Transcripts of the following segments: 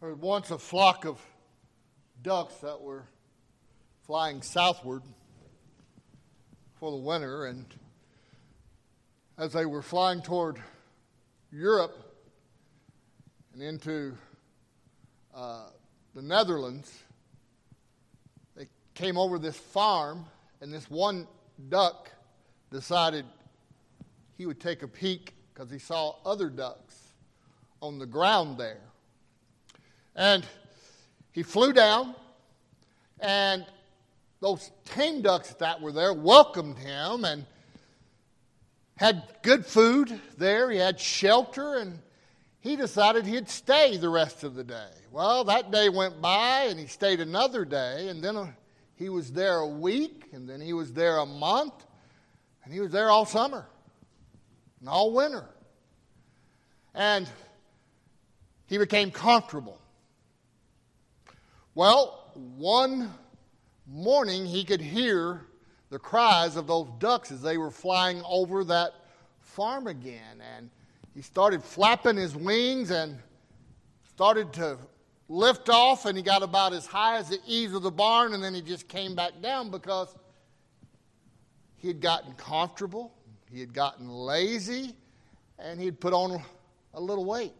There was once a flock of ducks that were flying southward for the winter, and as they were flying toward Europe and into uh, the Netherlands, they came over this farm, and this one duck decided he would take a peek because he saw other ducks on the ground there. And he flew down, and those tame ducks that were there welcomed him and had good food there. He had shelter, and he decided he'd stay the rest of the day. Well, that day went by, and he stayed another day, and then uh, he was there a week, and then he was there a month, and he was there all summer and all winter. And he became comfortable. Well, one morning he could hear the cries of those ducks as they were flying over that farm again. And he started flapping his wings and started to lift off, and he got about as high as the eaves of the barn, and then he just came back down because he had gotten comfortable, he had gotten lazy, and he had put on a little weight.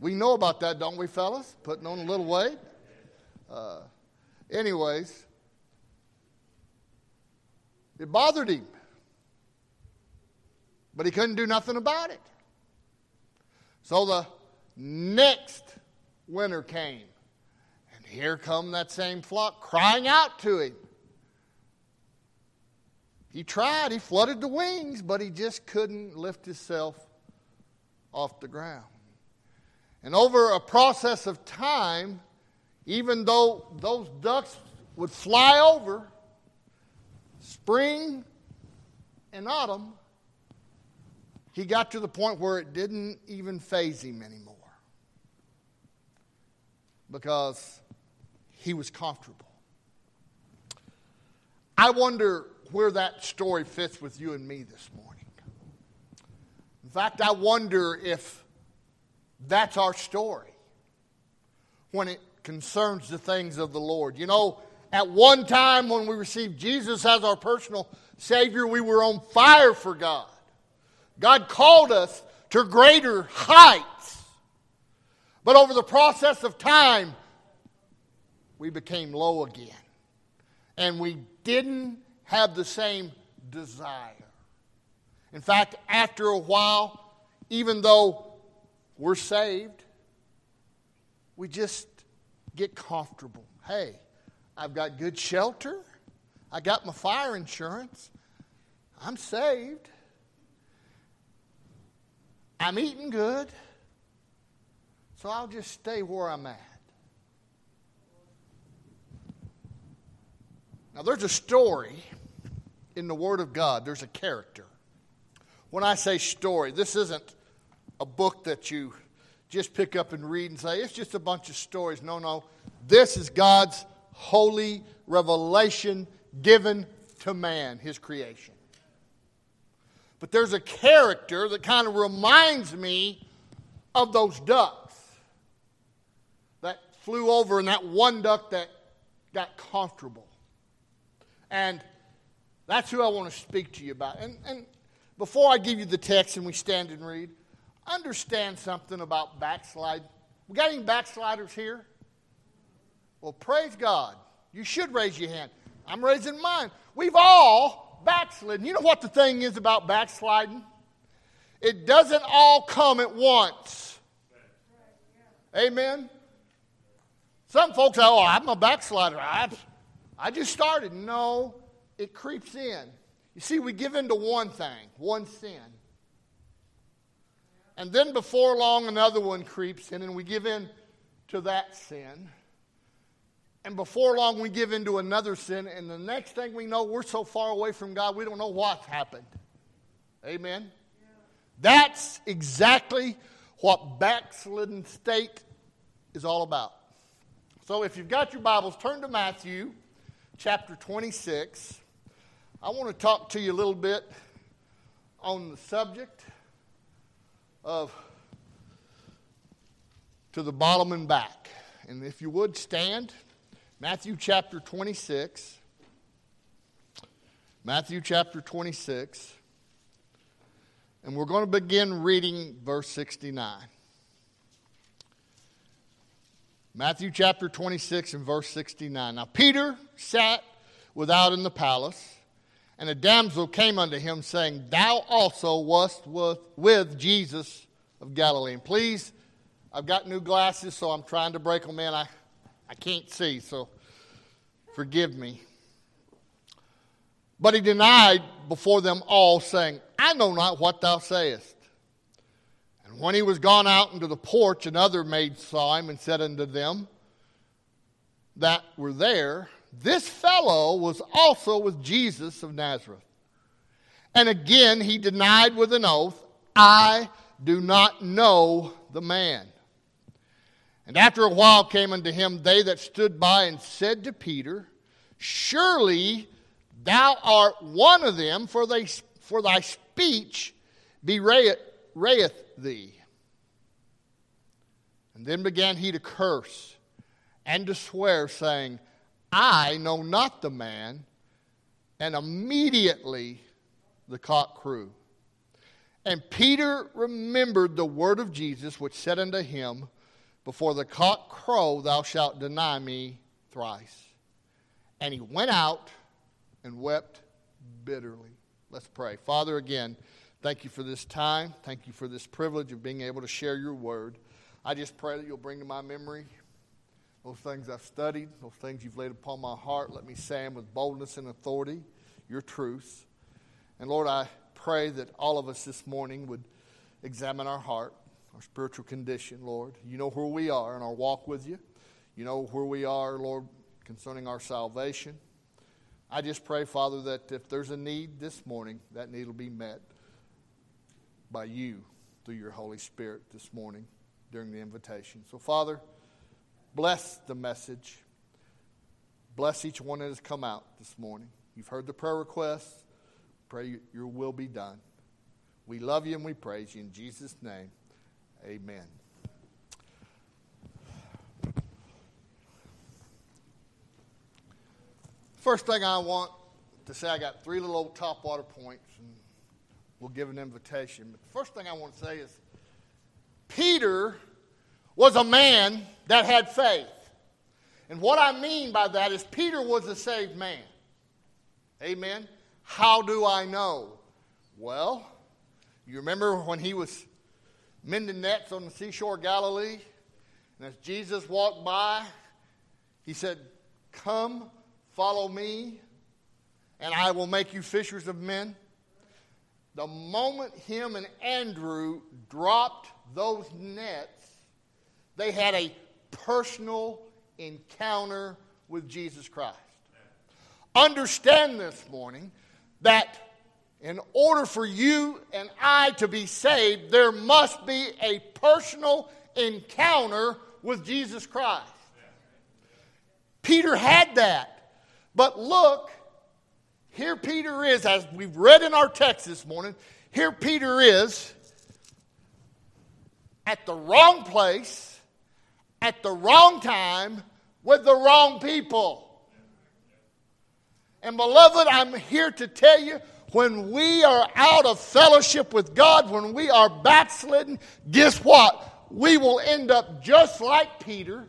We know about that, don't we, fellas? Putting on a little weight. Uh, anyways, it bothered him. But he couldn't do nothing about it. So the next winter came. And here come that same flock crying out to him. He tried, he flooded the wings, but he just couldn't lift himself off the ground. And over a process of time, even though those ducks would fly over spring and autumn, he got to the point where it didn't even faze him anymore because he was comfortable. I wonder where that story fits with you and me this morning. In fact, I wonder if that's our story when it concerns the things of the Lord. You know, at one time when we received Jesus as our personal Savior, we were on fire for God. God called us to greater heights. But over the process of time, we became low again. And we didn't have the same desire. In fact, after a while, even though we're saved. We just get comfortable. Hey, I've got good shelter. I got my fire insurance. I'm saved. I'm eating good. So I'll just stay where I'm at. Now, there's a story in the Word of God, there's a character. When I say story, this isn't a book that you just pick up and read and say, it's just a bunch of stories. No, no. This is God's holy revelation given to man, his creation. But there's a character that kind of reminds me of those ducks that flew over and that one duck that got comfortable. And that's who I want to speak to you about. And, and before I give you the text and we stand and read, understand something about backslide. We got any backsliders here? Well, praise God. You should raise your hand. I'm raising mine. We've all backslidden. You know what the thing is about backsliding? It doesn't all come at once. Amen. Some folks say, "Oh, I'm a backslider. I, I just started." No, it creeps in. You see, we give in to one thing, one sin. And then before long, another one creeps in, and we give in to that sin. And before long, we give in to another sin, and the next thing we know, we're so far away from God, we don't know what's happened. Amen? Yeah. That's exactly what backslidden state is all about. So if you've got your Bibles, turn to Matthew chapter 26. I want to talk to you a little bit on the subject of to the bottom and back. And if you would stand, Matthew chapter 26. Matthew chapter 26. And we're going to begin reading verse 69. Matthew chapter 26 and verse 69. Now Peter sat without in the palace, and a damsel came unto him, saying, Thou also wast with, with Jesus of Galilee. And please, I've got new glasses, so I'm trying to break them in. I, I can't see, so forgive me. But he denied before them all, saying, I know not what thou sayest. And when he was gone out into the porch, another maid saw him and said unto them that were there, This fellow was also with Jesus of Nazareth. And again he denied with an oath, I do not know the man. And after a while came unto him they that stood by and said to Peter, Surely thou art one of them, for, they, for thy speech bewrayeth thee. And then began he to curse and to swear, saying, I know not the man. And immediately the cock crew. And Peter remembered the word of Jesus, which said unto him, Before the cock crow, thou shalt deny me thrice. And he went out and wept bitterly. Let's pray. Father, again, Thank you for this time. Thank you for this privilege of being able to share your word. I just pray that you'll bring to my memory those things I've studied, those things you've laid upon my heart. Let me say them with boldness and authority, your truths. And Lord, I pray that all of us this morning would examine our heart, our spiritual condition, Lord. You know where we are in our walk with you. You know where we are, Lord, concerning our salvation. I just pray, Father, that if there's a need this morning, that need will be met by you through your Holy Spirit this morning during the invitation. So, Father, bless the message. Bless each one that has come out this morning. You've heard the prayer requests. Pray your will be done. We love you and we praise you. In Jesus' name, amen. First thing I want to say, I got three little old top water points. And we'll give an invitation. But the first thing I want to say is Peter was a man that had faith. And what I mean by that is Peter was a saved man. Amen. How do I know? Well, you remember when he was mending nets on the seashore of Galilee? And as Jesus walked by, he said, Come, follow me, and I will make you fishers of men the moment him and Andrew dropped those nets, they had a personal encounter with Jesus Christ. Understand this morning that in order for you and I to be saved, there must be a personal encounter with Jesus Christ. Peter had that. But look here Peter is, as we've read in our text this morning, here Peter is at the wrong place, at the wrong time, with the wrong people. And beloved, I'm here to tell you when we are out of fellowship with God, when we are backslidden, guess what? We will end up just like Peter,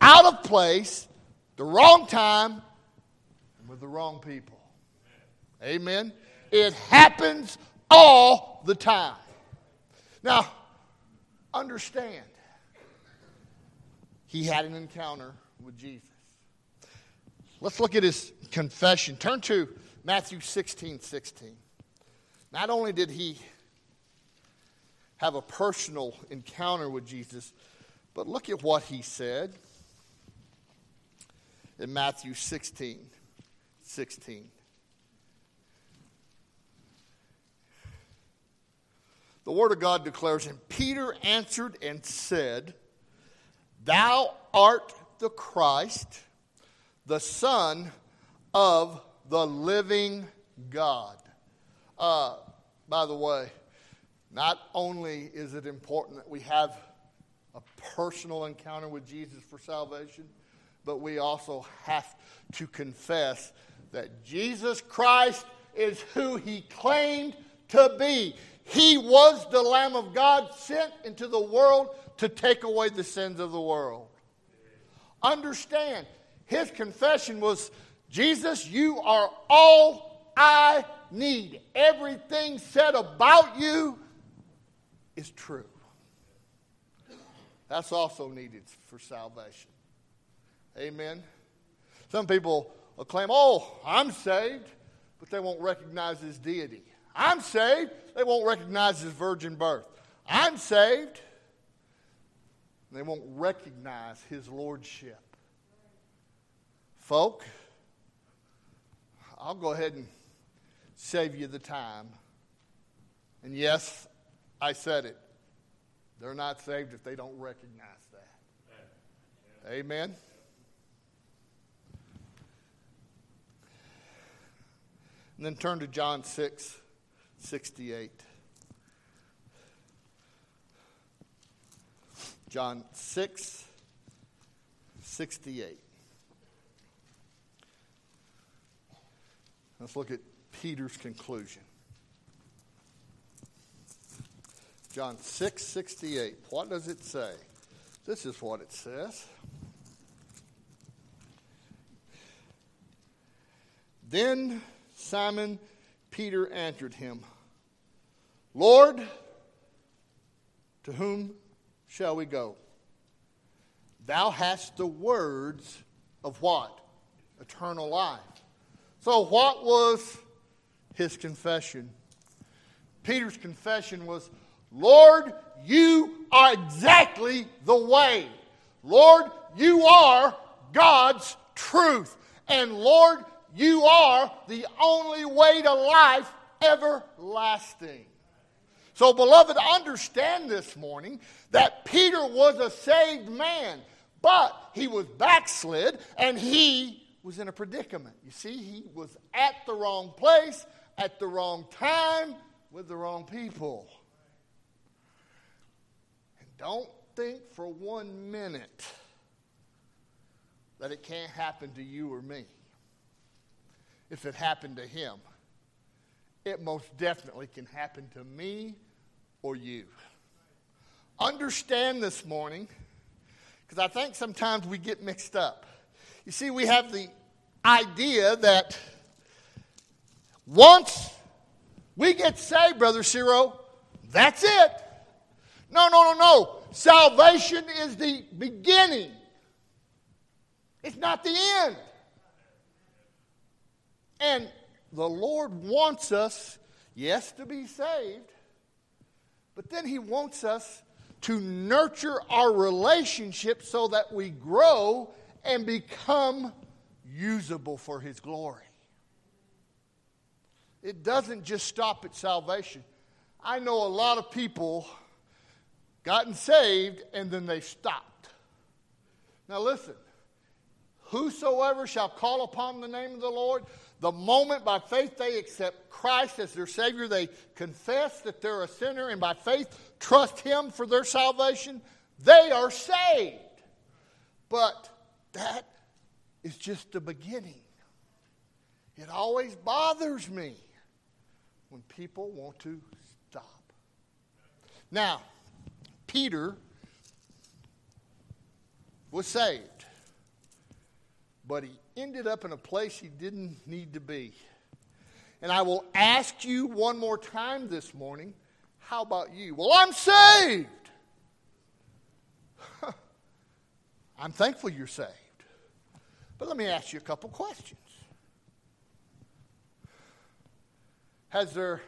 out of place, the wrong time, and with the wrong people. Amen. It happens all the time. Now, understand, he had an encounter with Jesus. Let's look at his confession. Turn to Matthew 16 16. Not only did he have a personal encounter with Jesus, but look at what he said in Matthew 16 16. The Word of God declares, And Peter answered and said, Thou art the Christ, the Son of the living God. Uh, by the way, not only is it important that we have a personal encounter with Jesus for salvation, but we also have to confess that Jesus Christ is who he claimed to be. He was the Lamb of God sent into the world to take away the sins of the world. Understand, his confession was Jesus, you are all I need. Everything said about you is true. That's also needed for salvation. Amen. Some people will claim, oh, I'm saved, but they won't recognize his deity. I'm saved, they won't recognize his virgin birth. I'm saved, they won't recognize his lordship. Folk, I'll go ahead and save you the time. And yes, I said it. They're not saved if they don't recognize that. Amen. And then turn to John 6 68. John 6 68. Let's look at Peter's conclusion. John 6 68. What does it say? This is what it says. Then Simon Peter answered him, Lord, to whom shall we go? Thou hast the words of what? Eternal life. So, what was his confession? Peter's confession was, Lord, you are exactly the way. Lord, you are God's truth. And Lord, you are the only way to life everlasting. So, beloved, understand this morning that Peter was a saved man, but he was backslid and he was in a predicament. You see, he was at the wrong place, at the wrong time, with the wrong people. And don't think for one minute that it can't happen to you or me. If it happened to him, it most definitely can happen to me or you. Understand this morning, because I think sometimes we get mixed up. You see, we have the idea that once we get saved, Brother Ciro, that's it. No, no, no, no. Salvation is the beginning, it's not the end. And the Lord wants us, yes, to be saved, but then He wants us to nurture our relationship so that we grow and become usable for His glory. It doesn't just stop at salvation. I know a lot of people gotten saved and then they stopped. Now listen, whosoever shall call upon the name of the Lord, the moment by faith they accept Christ as their Savior, they confess that they're a sinner, and by faith trust Him for their salvation, they are saved. But that is just the beginning. It always bothers me when people want to stop. Now, Peter was saved, but he ended up in a place he didn't need to be. And I will ask you one more time this morning how about you? Well, I'm saved. I'm thankful you're saved. But let me ask you a couple questions. Has there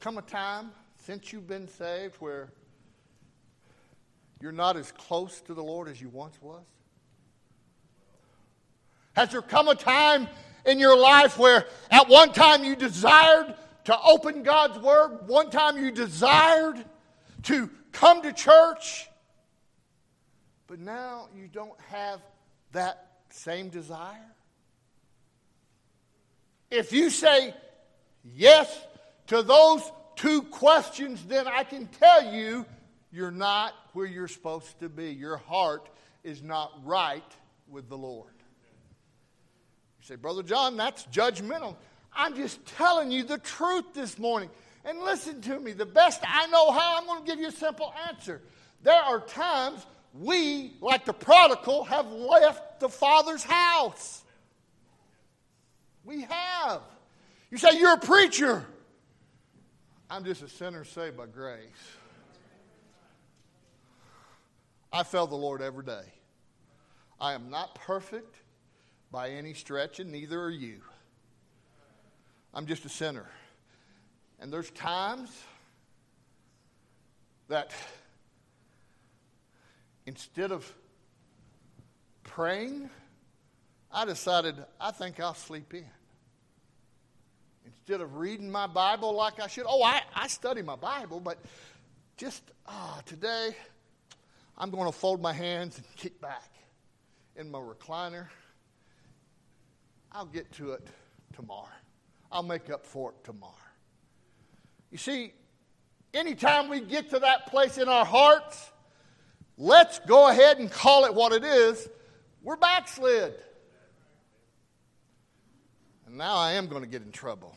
come a time since you've been saved where you're not as close to the Lord as you once was? Has there come a time in your life where at one time you desired to open God's Word, one time you desired to come to church, but now you don't have that same desire? If you say yes to those two questions, then I can tell you you're not where you're supposed to be. Your heart is not right with the Lord. Say, Brother John, that's judgmental. I'm just telling you the truth this morning. And listen to me. The best I know how, I'm going to give you a simple answer. There are times we, like the prodigal, have left the Father's house. We have. You say, You're a preacher. I'm just a sinner saved by grace. I fail the Lord every day. I am not perfect by any stretch, and neither are you. I'm just a sinner. And there's times that instead of praying, I decided I think I'll sleep in. Instead of reading my Bible like I should, oh, I, I study my Bible, but just oh, today I'm going to fold my hands and kick back in my recliner. I'll get to it tomorrow. I'll make up for it tomorrow. You see, anytime we get to that place in our hearts, let's go ahead and call it what it is. We're backslid. And now I am going to get in trouble.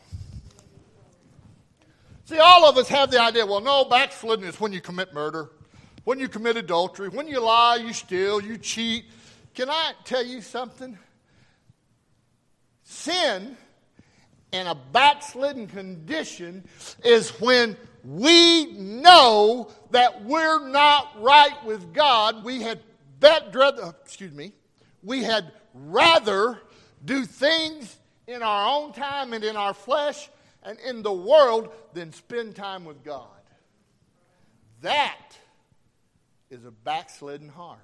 See, all of us have the idea well, no, backsliding is when you commit murder, when you commit adultery, when you lie, you steal, you cheat. Can I tell you something? Sin in a backslidden condition is when we know that we're not right with God. We had bet, uh, excuse me, we had rather do things in our own time and in our flesh and in the world than spend time with God. That is a backslidden heart.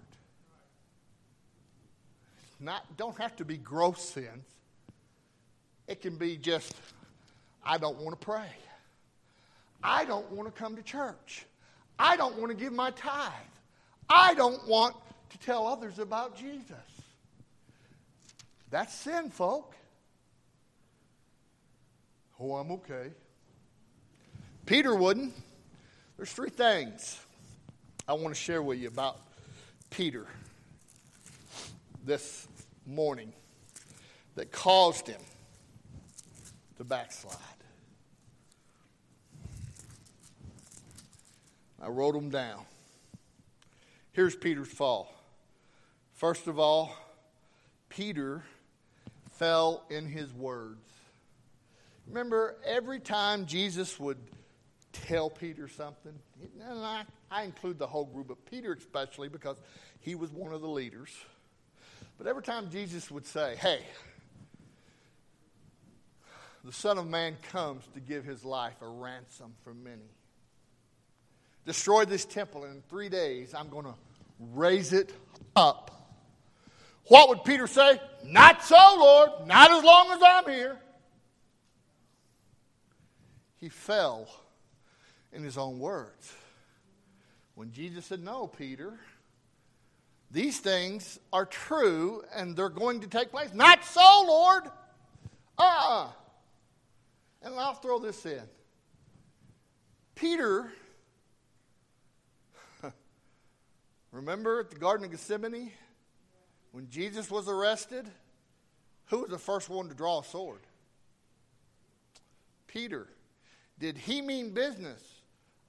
Not, don't have to be gross sins. It can be just, I don't want to pray. I don't want to come to church. I don't want to give my tithe. I don't want to tell others about Jesus. That's sin, folk. Oh, I'm okay. Peter wouldn't. There's three things I want to share with you about Peter this morning that caused him to backslide. I wrote them down. Here's Peter's fall. First of all, Peter fell in his words. Remember, every time Jesus would tell Peter something, and I, I include the whole group, but Peter especially because he was one of the leaders. But every time Jesus would say, Hey, the Son of Man comes to give his life a ransom for many. Destroy this temple, and in three days I'm going to raise it up. What would Peter say? Not so, Lord, not as long as I'm here. He fell in his own words. When Jesus said, No, Peter, these things are true and they're going to take place. Not so, Lord. Uh uh and I'll throw this in. Peter, remember at the Garden of Gethsemane when Jesus was arrested? Who was the first one to draw a sword? Peter. Did he mean business?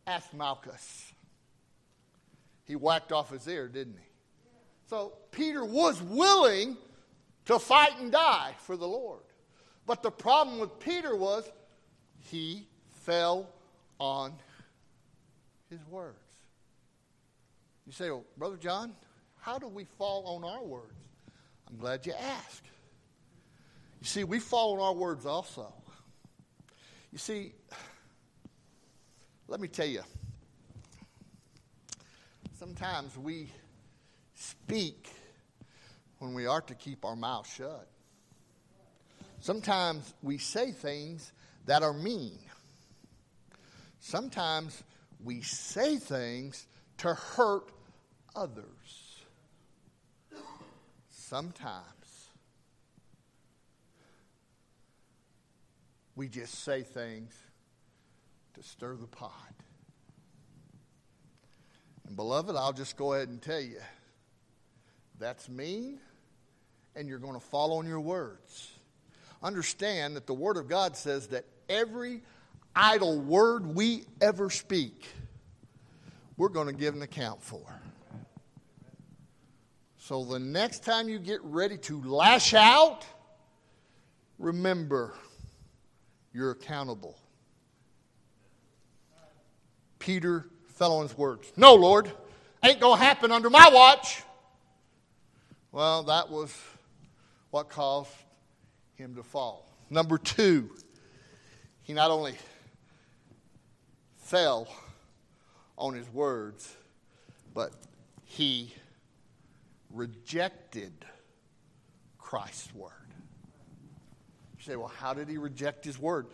Asked Malchus. He whacked off his ear, didn't he? So Peter was willing to fight and die for the Lord. But the problem with Peter was he fell on his words. You say, well, Brother John, how do we fall on our words? I'm glad you asked. You see, we fall on our words also. You see, let me tell you, sometimes we speak when we are to keep our mouth shut. Sometimes we say things that are mean. Sometimes we say things to hurt others. Sometimes we just say things to stir the pot. And beloved, I'll just go ahead and tell you that's mean, and you're going to fall on your words. Understand that the Word of God says that every idle word we ever speak, we're going to give an account for. So the next time you get ready to lash out, remember you're accountable. Peter fell on his words. No, Lord, ain't going to happen under my watch. Well, that was what caused him to fall. Number two, he not only fell on his words, but he rejected Christ's word. You say, well, how did he reject his word?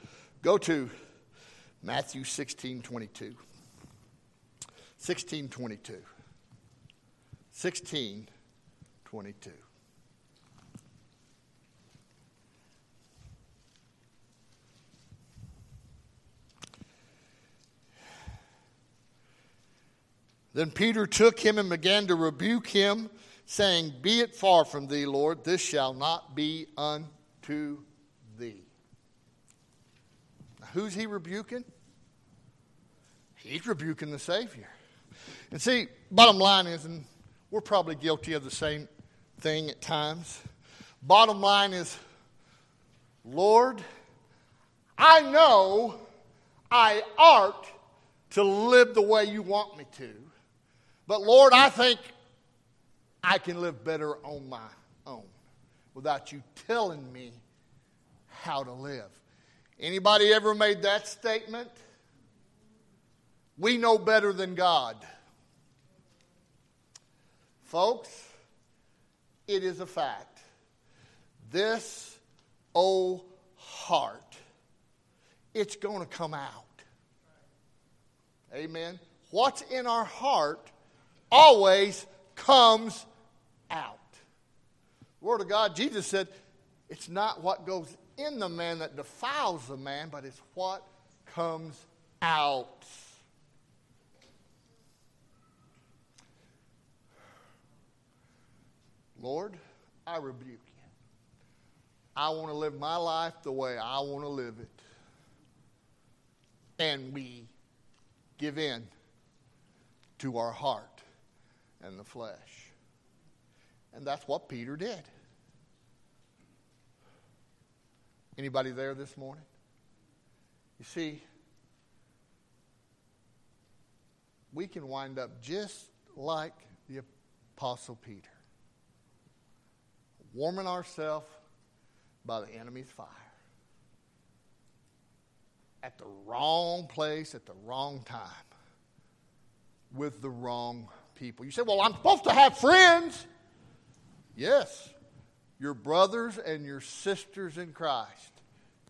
Go to Matthew 16 22. 16 22. 16 22. Then Peter took him and began to rebuke him saying, Be it far from thee, Lord, this shall not be unto thee. Now, who's he rebuking? He's rebuking the Savior. And see, bottom line is, and we're probably guilty of the same thing at times. Bottom line is, Lord, I know I ought to live the way you want me to. But Lord, I think I can live better on my own without you telling me how to live. Anybody ever made that statement? We know better than God. Folks, it is a fact. This old heart, it's going to come out. Amen. What's in our heart always comes out. Word of God, Jesus said, it's not what goes in the man that defiles the man, but it's what comes out. Lord, I rebuke you. I want to live my life the way I want to live it. And we give in to our heart and the flesh. And that's what Peter did. Anybody there this morning? You see, we can wind up just like the Apostle Peter, warming ourselves by the enemy's fire. At the wrong place, at the wrong time, with the wrong people. You say, Well, I'm supposed to have friends. Yes, your brothers and your sisters in Christ,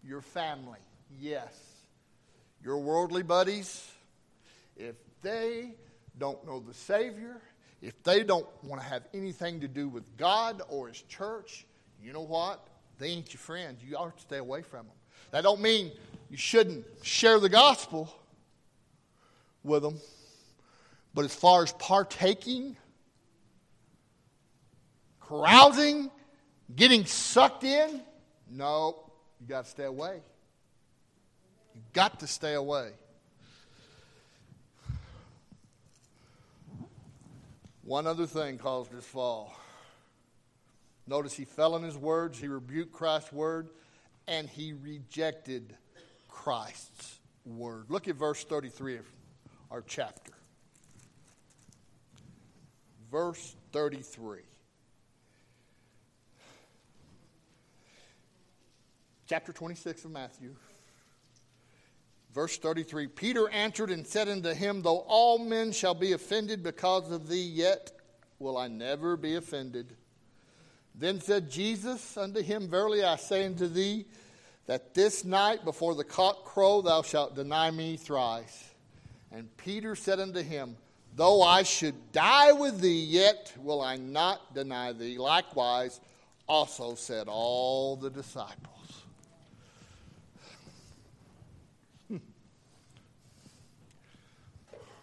your family, yes. Your worldly buddies, if they don't know the Savior, if they don't want to have anything to do with God or His church, you know what? They ain't your friends. You ought to stay away from them. That don't mean you shouldn't share the gospel with them. But as far as partaking carousing, getting sucked in? No, you got to stay away. You got to stay away. One other thing caused his fall. Notice he fell in his words, he rebuked Christ's word, and he rejected Christ's word. Look at verse 33 of our chapter. Verse 33. chapter 26 of Matthew, verse 33 Peter answered and said unto him, Though all men shall be offended because of thee, yet will I never be offended. Then said Jesus unto him, Verily I say unto thee, that this night before the cock crow thou shalt deny me thrice. And Peter said unto him, Though I should die with thee, yet will I not deny thee. Likewise, also said all the disciples. Hmm.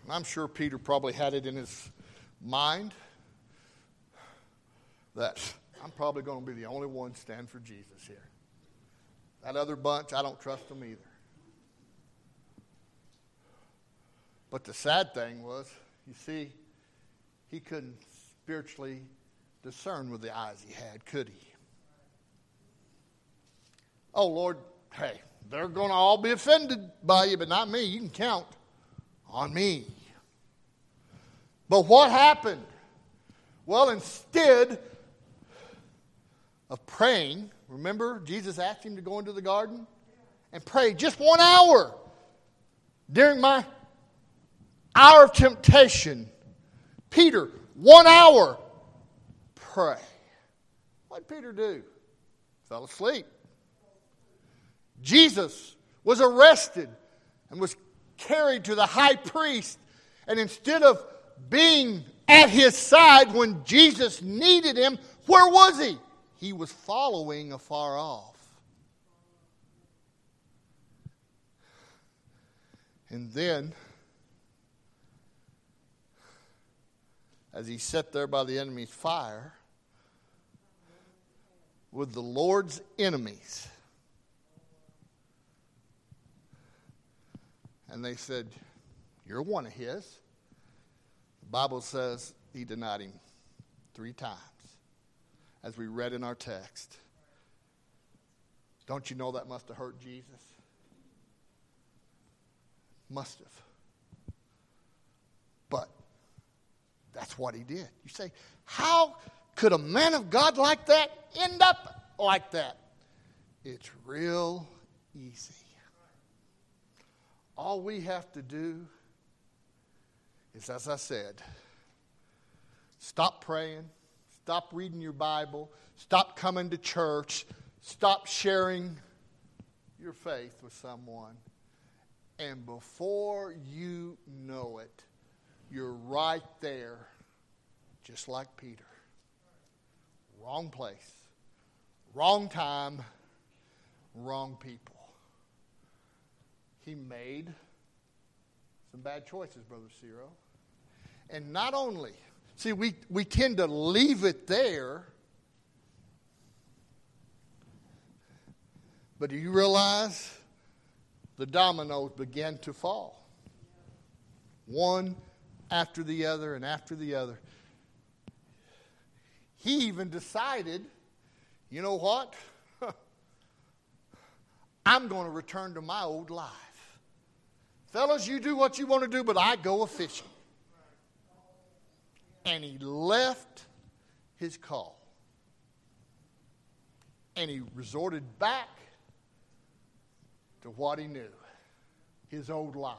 I'm sure Peter probably had it in his mind that I'm probably going to be the only one stand for Jesus here. That other bunch, I don't trust them either. But the sad thing was, you see, he couldn't spiritually discern with the eyes he had, could he? Oh, Lord, hey, they're going to all be offended by you, but not me. You can count on me. But what happened? Well, instead of praying, remember Jesus asked him to go into the garden and pray just one hour during my hour of temptation. Peter, one hour, pray. What did Peter do? Fell asleep. Jesus was arrested and was carried to the high priest. And instead of being at his side when Jesus needed him, where was he? He was following afar off. And then, as he sat there by the enemy's fire, with the Lord's enemies, and they said, You're one of his. The Bible says he denied him three times, as we read in our text. Don't you know that must have hurt Jesus? Must have. But that's what he did. You say, How could a man of God like that end up like that? It's real easy. All we have to do is, as I said, stop praying, stop reading your Bible, stop coming to church, stop sharing your faith with someone. And before you know it, you're right there, just like Peter. Wrong place, wrong time, wrong people he made some bad choices, Brother Ciro. And not only, see, we, we tend to leave it there, but do you realize the dominoes began to fall? One after the other and after the other. He even decided, you know what? I'm going to return to my old life. Fellas, you do what you want to do, but I go a fishing. And he left his call. And he resorted back to what he knew his old life.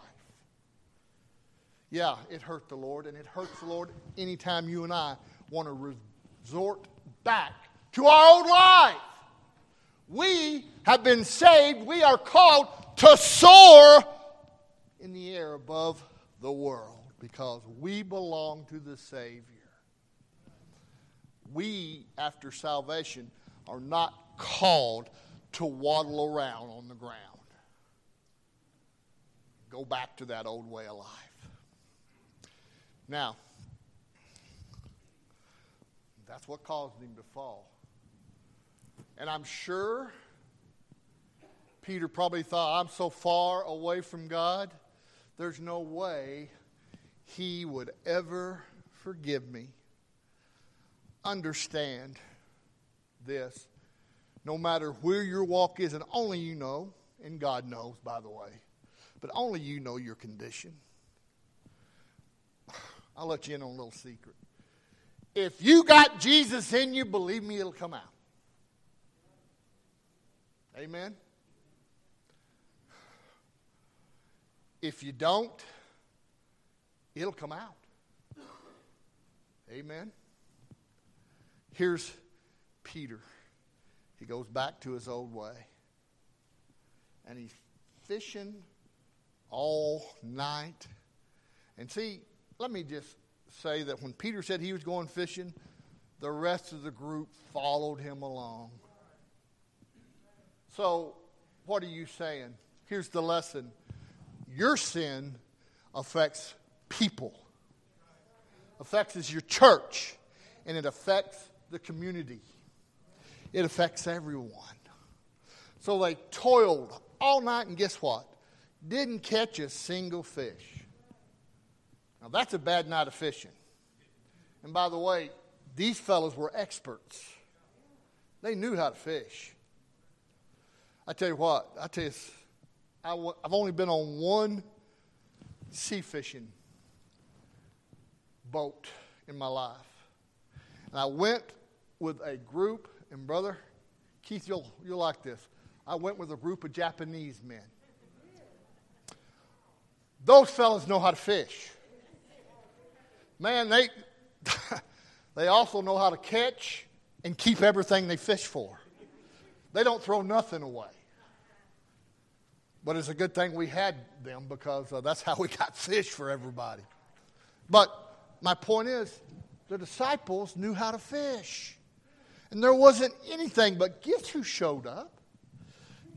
Yeah, it hurt the Lord, and it hurts the Lord anytime you and I want to resort back to our old life. We have been saved, we are called to soar in the air above the world because we belong to the Savior. We, after salvation, are not called to waddle around on the ground. Go back to that old way of life. Now, that's what caused him to fall. And I'm sure Peter probably thought, I'm so far away from God. There's no way he would ever forgive me. Understand this. No matter where your walk is, and only you know, and God knows, by the way, but only you know your condition. I'll let you in on a little secret. If you got Jesus in you, believe me, it'll come out. Amen. If you don't, it'll come out. Amen. Here's Peter. He goes back to his old way. And he's fishing all night. And see, let me just say that when Peter said he was going fishing, the rest of the group followed him along. So, what are you saying? Here's the lesson your sin affects people, affects your church, and it affects the community. It affects everyone. So they toiled all night, and guess what? Didn't catch a single fish. Now, that's a bad night of fishing. And by the way, these fellows were experts. They knew how to fish. I tell you what, I tell you, i w- I've only been on one sea fishing boat in my life. And I went with a group, and brother, Keith, you'll, you'll like this. I went with a group of Japanese men. Those fellas know how to fish. Man, they, they also know how to catch and keep everything they fish for. They don't throw nothing away. But it's a good thing we had them because uh, that's how we got fish for everybody. But my point is, the disciples knew how to fish. And there wasn't anything, but gifts who showed up?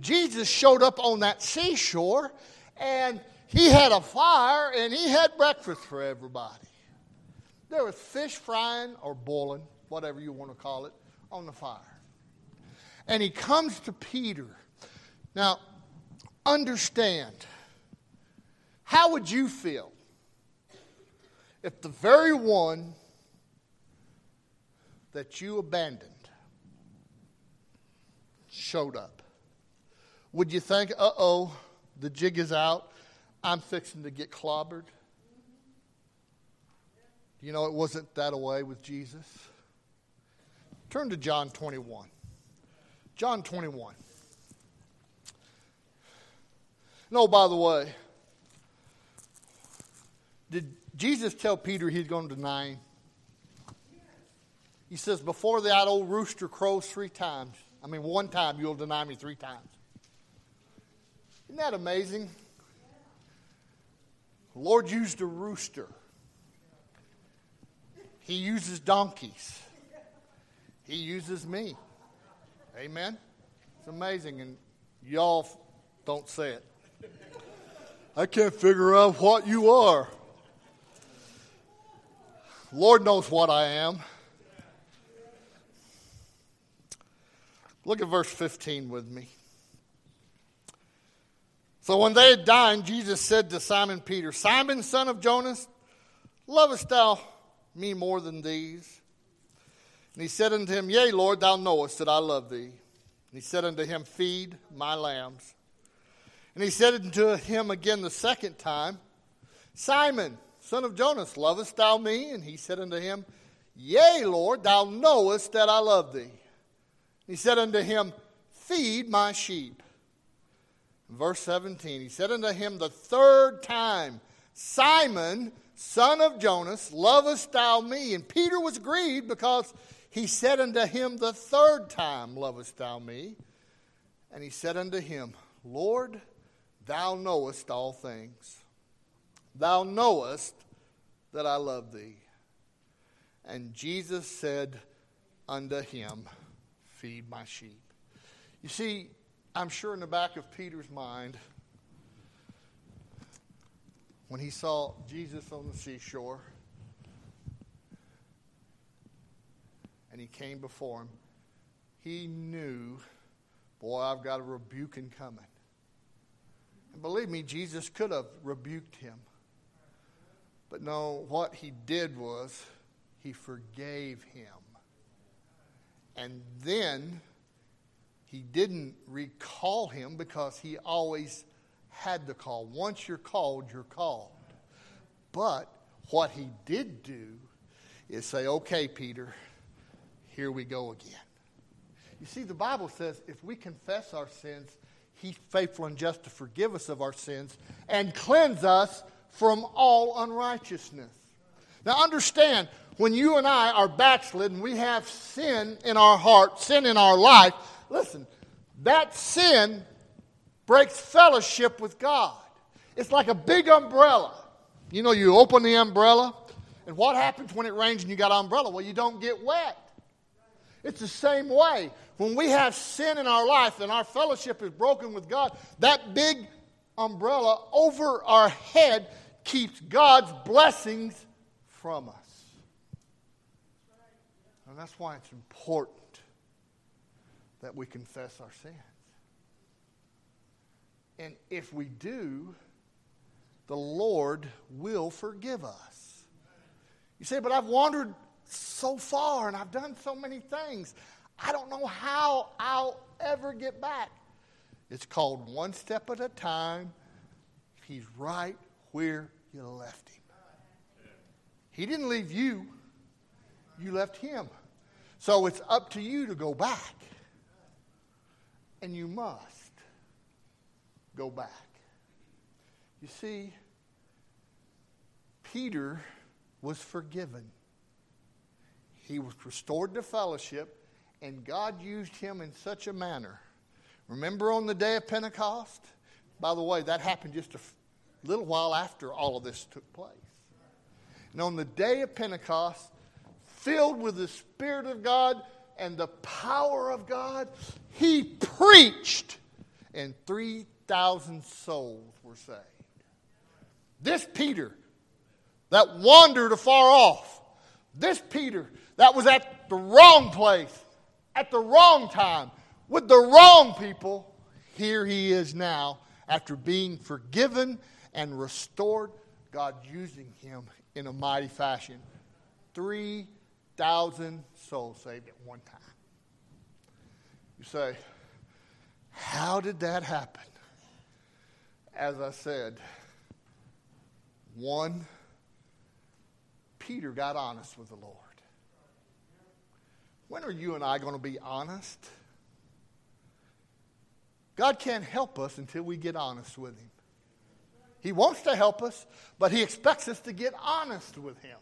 Jesus showed up on that seashore, and he had a fire, and he had breakfast for everybody. There was fish frying or boiling, whatever you want to call it, on the fire. And he comes to Peter. Now, understand how would you feel if the very one that you abandoned showed up? Would you think, uh oh, the jig is out, I'm fixing to get clobbered? You know, it wasn't that way with Jesus. Turn to John 21. John 21. No, by the way, did Jesus tell Peter he's going to deny him? He says, Before that old rooster crows three times, I mean, one time you'll deny me three times. Isn't that amazing? The Lord used a rooster. He uses donkeys. He uses me. Amen? It's amazing, and y'all don't say it. I can't figure out what you are. Lord knows what I am. Look at verse 15 with me. So when they had dined, Jesus said to Simon Peter, Simon, son of Jonas, lovest thou me more than these? And he said unto him, Yea, Lord, thou knowest that I love thee. And he said unto him, Feed my lambs. And he said unto him again the second time, Simon, son of Jonas, lovest thou me? And he said unto him, Yea, Lord, thou knowest that I love thee. He said unto him, Feed my sheep. Verse 17, he said unto him the third time, Simon, son of Jonas, lovest thou me? And Peter was grieved because he said unto him the third time, Lovest thou me? And he said unto him, Lord, thou knowest all things. Thou knowest that I love thee. And Jesus said unto him, Feed my sheep. You see, I'm sure in the back of Peter's mind, when he saw Jesus on the seashore, and he came before him, he knew, boy, I've got a rebuking coming. And believe me, Jesus could have rebuked him. But no, what he did was he forgave him. And then he didn't recall him because he always had the call. Once you're called, you're called. But what he did do is say, okay, Peter, here we go again. You see, the Bible says if we confess our sins, He's faithful and just to forgive us of our sins and cleanse us from all unrighteousness. Now, understand, when you and I are backslidden, we have sin in our heart, sin in our life. Listen, that sin breaks fellowship with God. It's like a big umbrella. You know, you open the umbrella, and what happens when it rains and you got an umbrella? Well, you don't get wet. It's the same way. When we have sin in our life and our fellowship is broken with God, that big umbrella over our head keeps God's blessings from us. And that's why it's important that we confess our sins. And if we do, the Lord will forgive us. You say, but I've wandered so far and I've done so many things. I don't know how I'll ever get back. It's called one step at a time. He's right where you left him. He didn't leave you, you left him. So it's up to you to go back. And you must go back. You see, Peter was forgiven. He was restored to fellowship, and God used him in such a manner. Remember on the day of Pentecost? By the way, that happened just a little while after all of this took place. And on the day of Pentecost, filled with the Spirit of God and the power of God, he preached, and 3,000 souls were saved. This Peter that wandered afar off, this Peter that was at the wrong place, at the wrong time, with the wrong people, here he is now after being forgiven and restored, God using him in a mighty fashion. 3,000 souls saved at one time. You say, how did that happen? As I said, one, Peter got honest with the Lord. When are you and I going to be honest? God can't help us until we get honest with Him. He wants to help us, but He expects us to get honest with Him.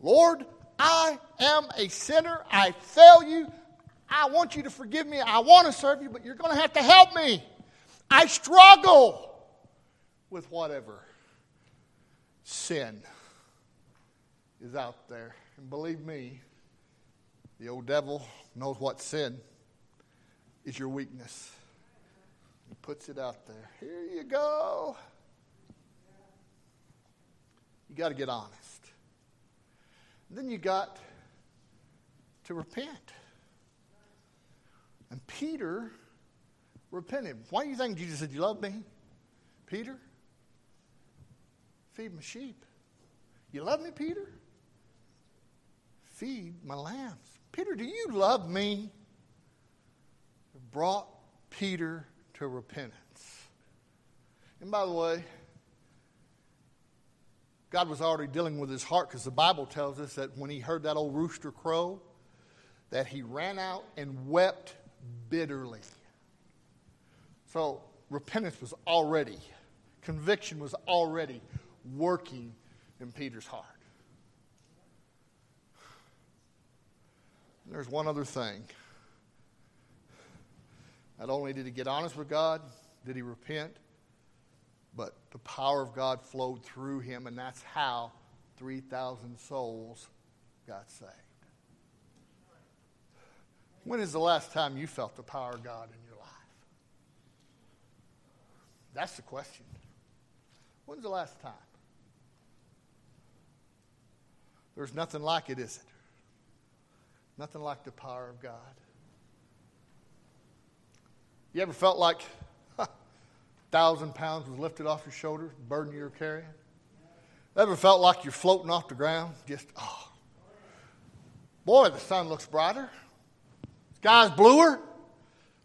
Lord, I am a sinner. I fail you. I want you to forgive me. I want to serve you, but you're going to have to help me. I struggle with whatever sin is out there. And believe me, the old devil knows what sin is your weakness. He puts it out there. Here you go. You got to get honest. And then you got to repent. And Peter repented. Why do you think Jesus said, You love me? Peter? Feed my sheep. You love me, Peter? Feed my lambs. Peter, do you love me? Brought Peter to repentance. And by the way, God was already dealing with his heart because the Bible tells us that when he heard that old rooster crow, that he ran out and wept bitterly. So repentance was already, conviction was already working in Peter's heart. And there's one other thing. Not only did he get honest with God, did he repent, but the power of God flowed through him, and that's how 3,000 souls got saved. When is the last time you felt the power of God in your life? That's the question. When's the last time? There's nothing like it, is it? Nothing like the power of God. You ever felt like a thousand pounds was lifted off your shoulders, burden you were carrying? Ever felt like you're floating off the ground? Just, oh. Boy, the sun looks brighter. Sky's bluer.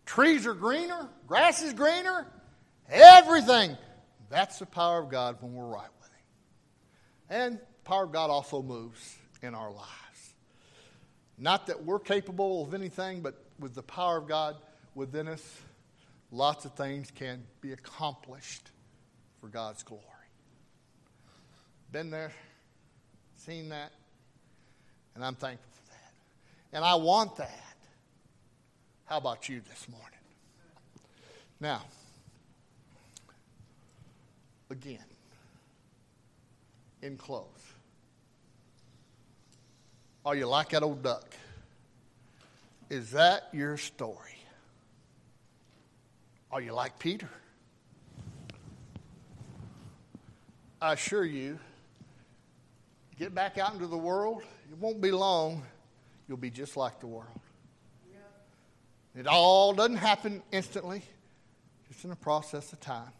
Trees are greener. Grass is greener. Everything. That's the power of God when we're right with Him. And power of God also moves in our lives. Not that we're capable of anything, but with the power of God within us, lots of things can be accomplished for God's glory. Been there, seen that, and I'm thankful for that. And I want that. How about you this morning? Now, again, in close. Are you like that old duck? Is that your story? Are you like Peter? I assure you, get back out into the world, it won't be long, you'll be just like the world. It all doesn't happen instantly, just in a process of time.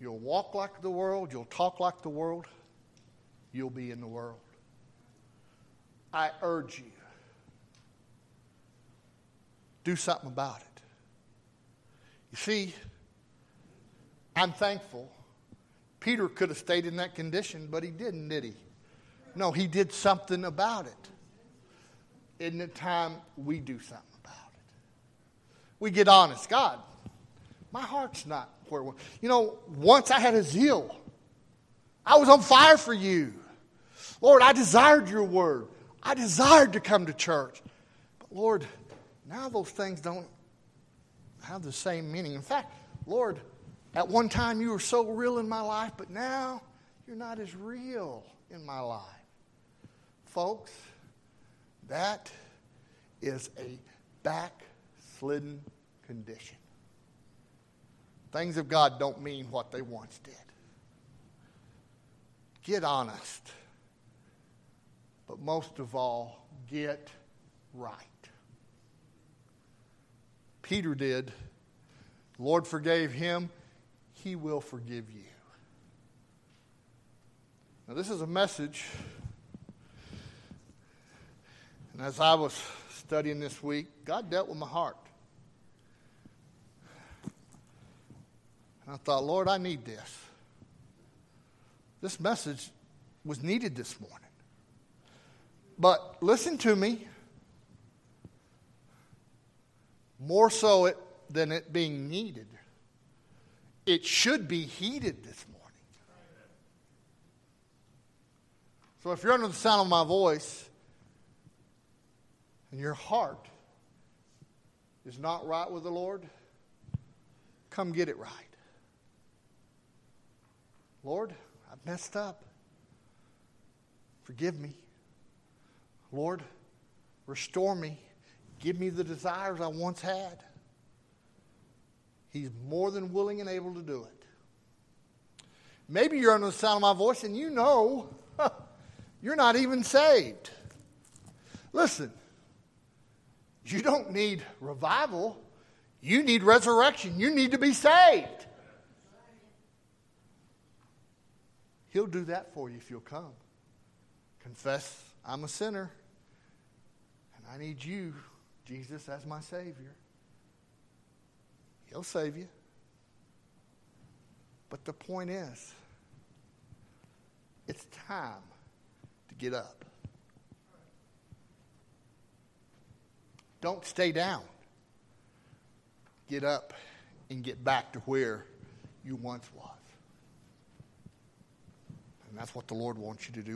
You'll walk like the world, you'll talk like the world, you'll be in the world. I urge you, do something about it. You see, I'm thankful. Peter could have stayed in that condition, but he didn't, did he? No, he did something about it. Isn't it time we do something about it? We get honest. God, my heart's not where. You know, once I had a zeal. I was on fire for you. Lord, I desired your word. I desired to come to church. But Lord, now those things don't have the same meaning. In fact, Lord, at one time you were so real in my life, but now you're not as real in my life. Folks, that is a backslidden condition. Things of God don't mean what they once did. Get honest. But most of all, get right. Peter did. The Lord forgave him. He will forgive you. Now, this is a message. And as I was studying this week, God dealt with my heart. And I thought, Lord, I need this. This message was needed this morning. But listen to me. More so it, than it being needed, it should be heeded this morning. So if you're under the sound of my voice and your heart is not right with the Lord, come get it right. Lord, I've messed up. Forgive me. Lord, restore me. Give me the desires I once had. He's more than willing and able to do it. Maybe you're under the sound of my voice and you know you're not even saved. Listen, you don't need revival, you need resurrection. You need to be saved. He'll do that for you if you'll come. Confess, I'm a sinner, I need you, Jesus, as my Savior. He'll save you. But the point is, it's time to get up. Don't stay down. Get up and get back to where you once was. And that's what the Lord wants you to do.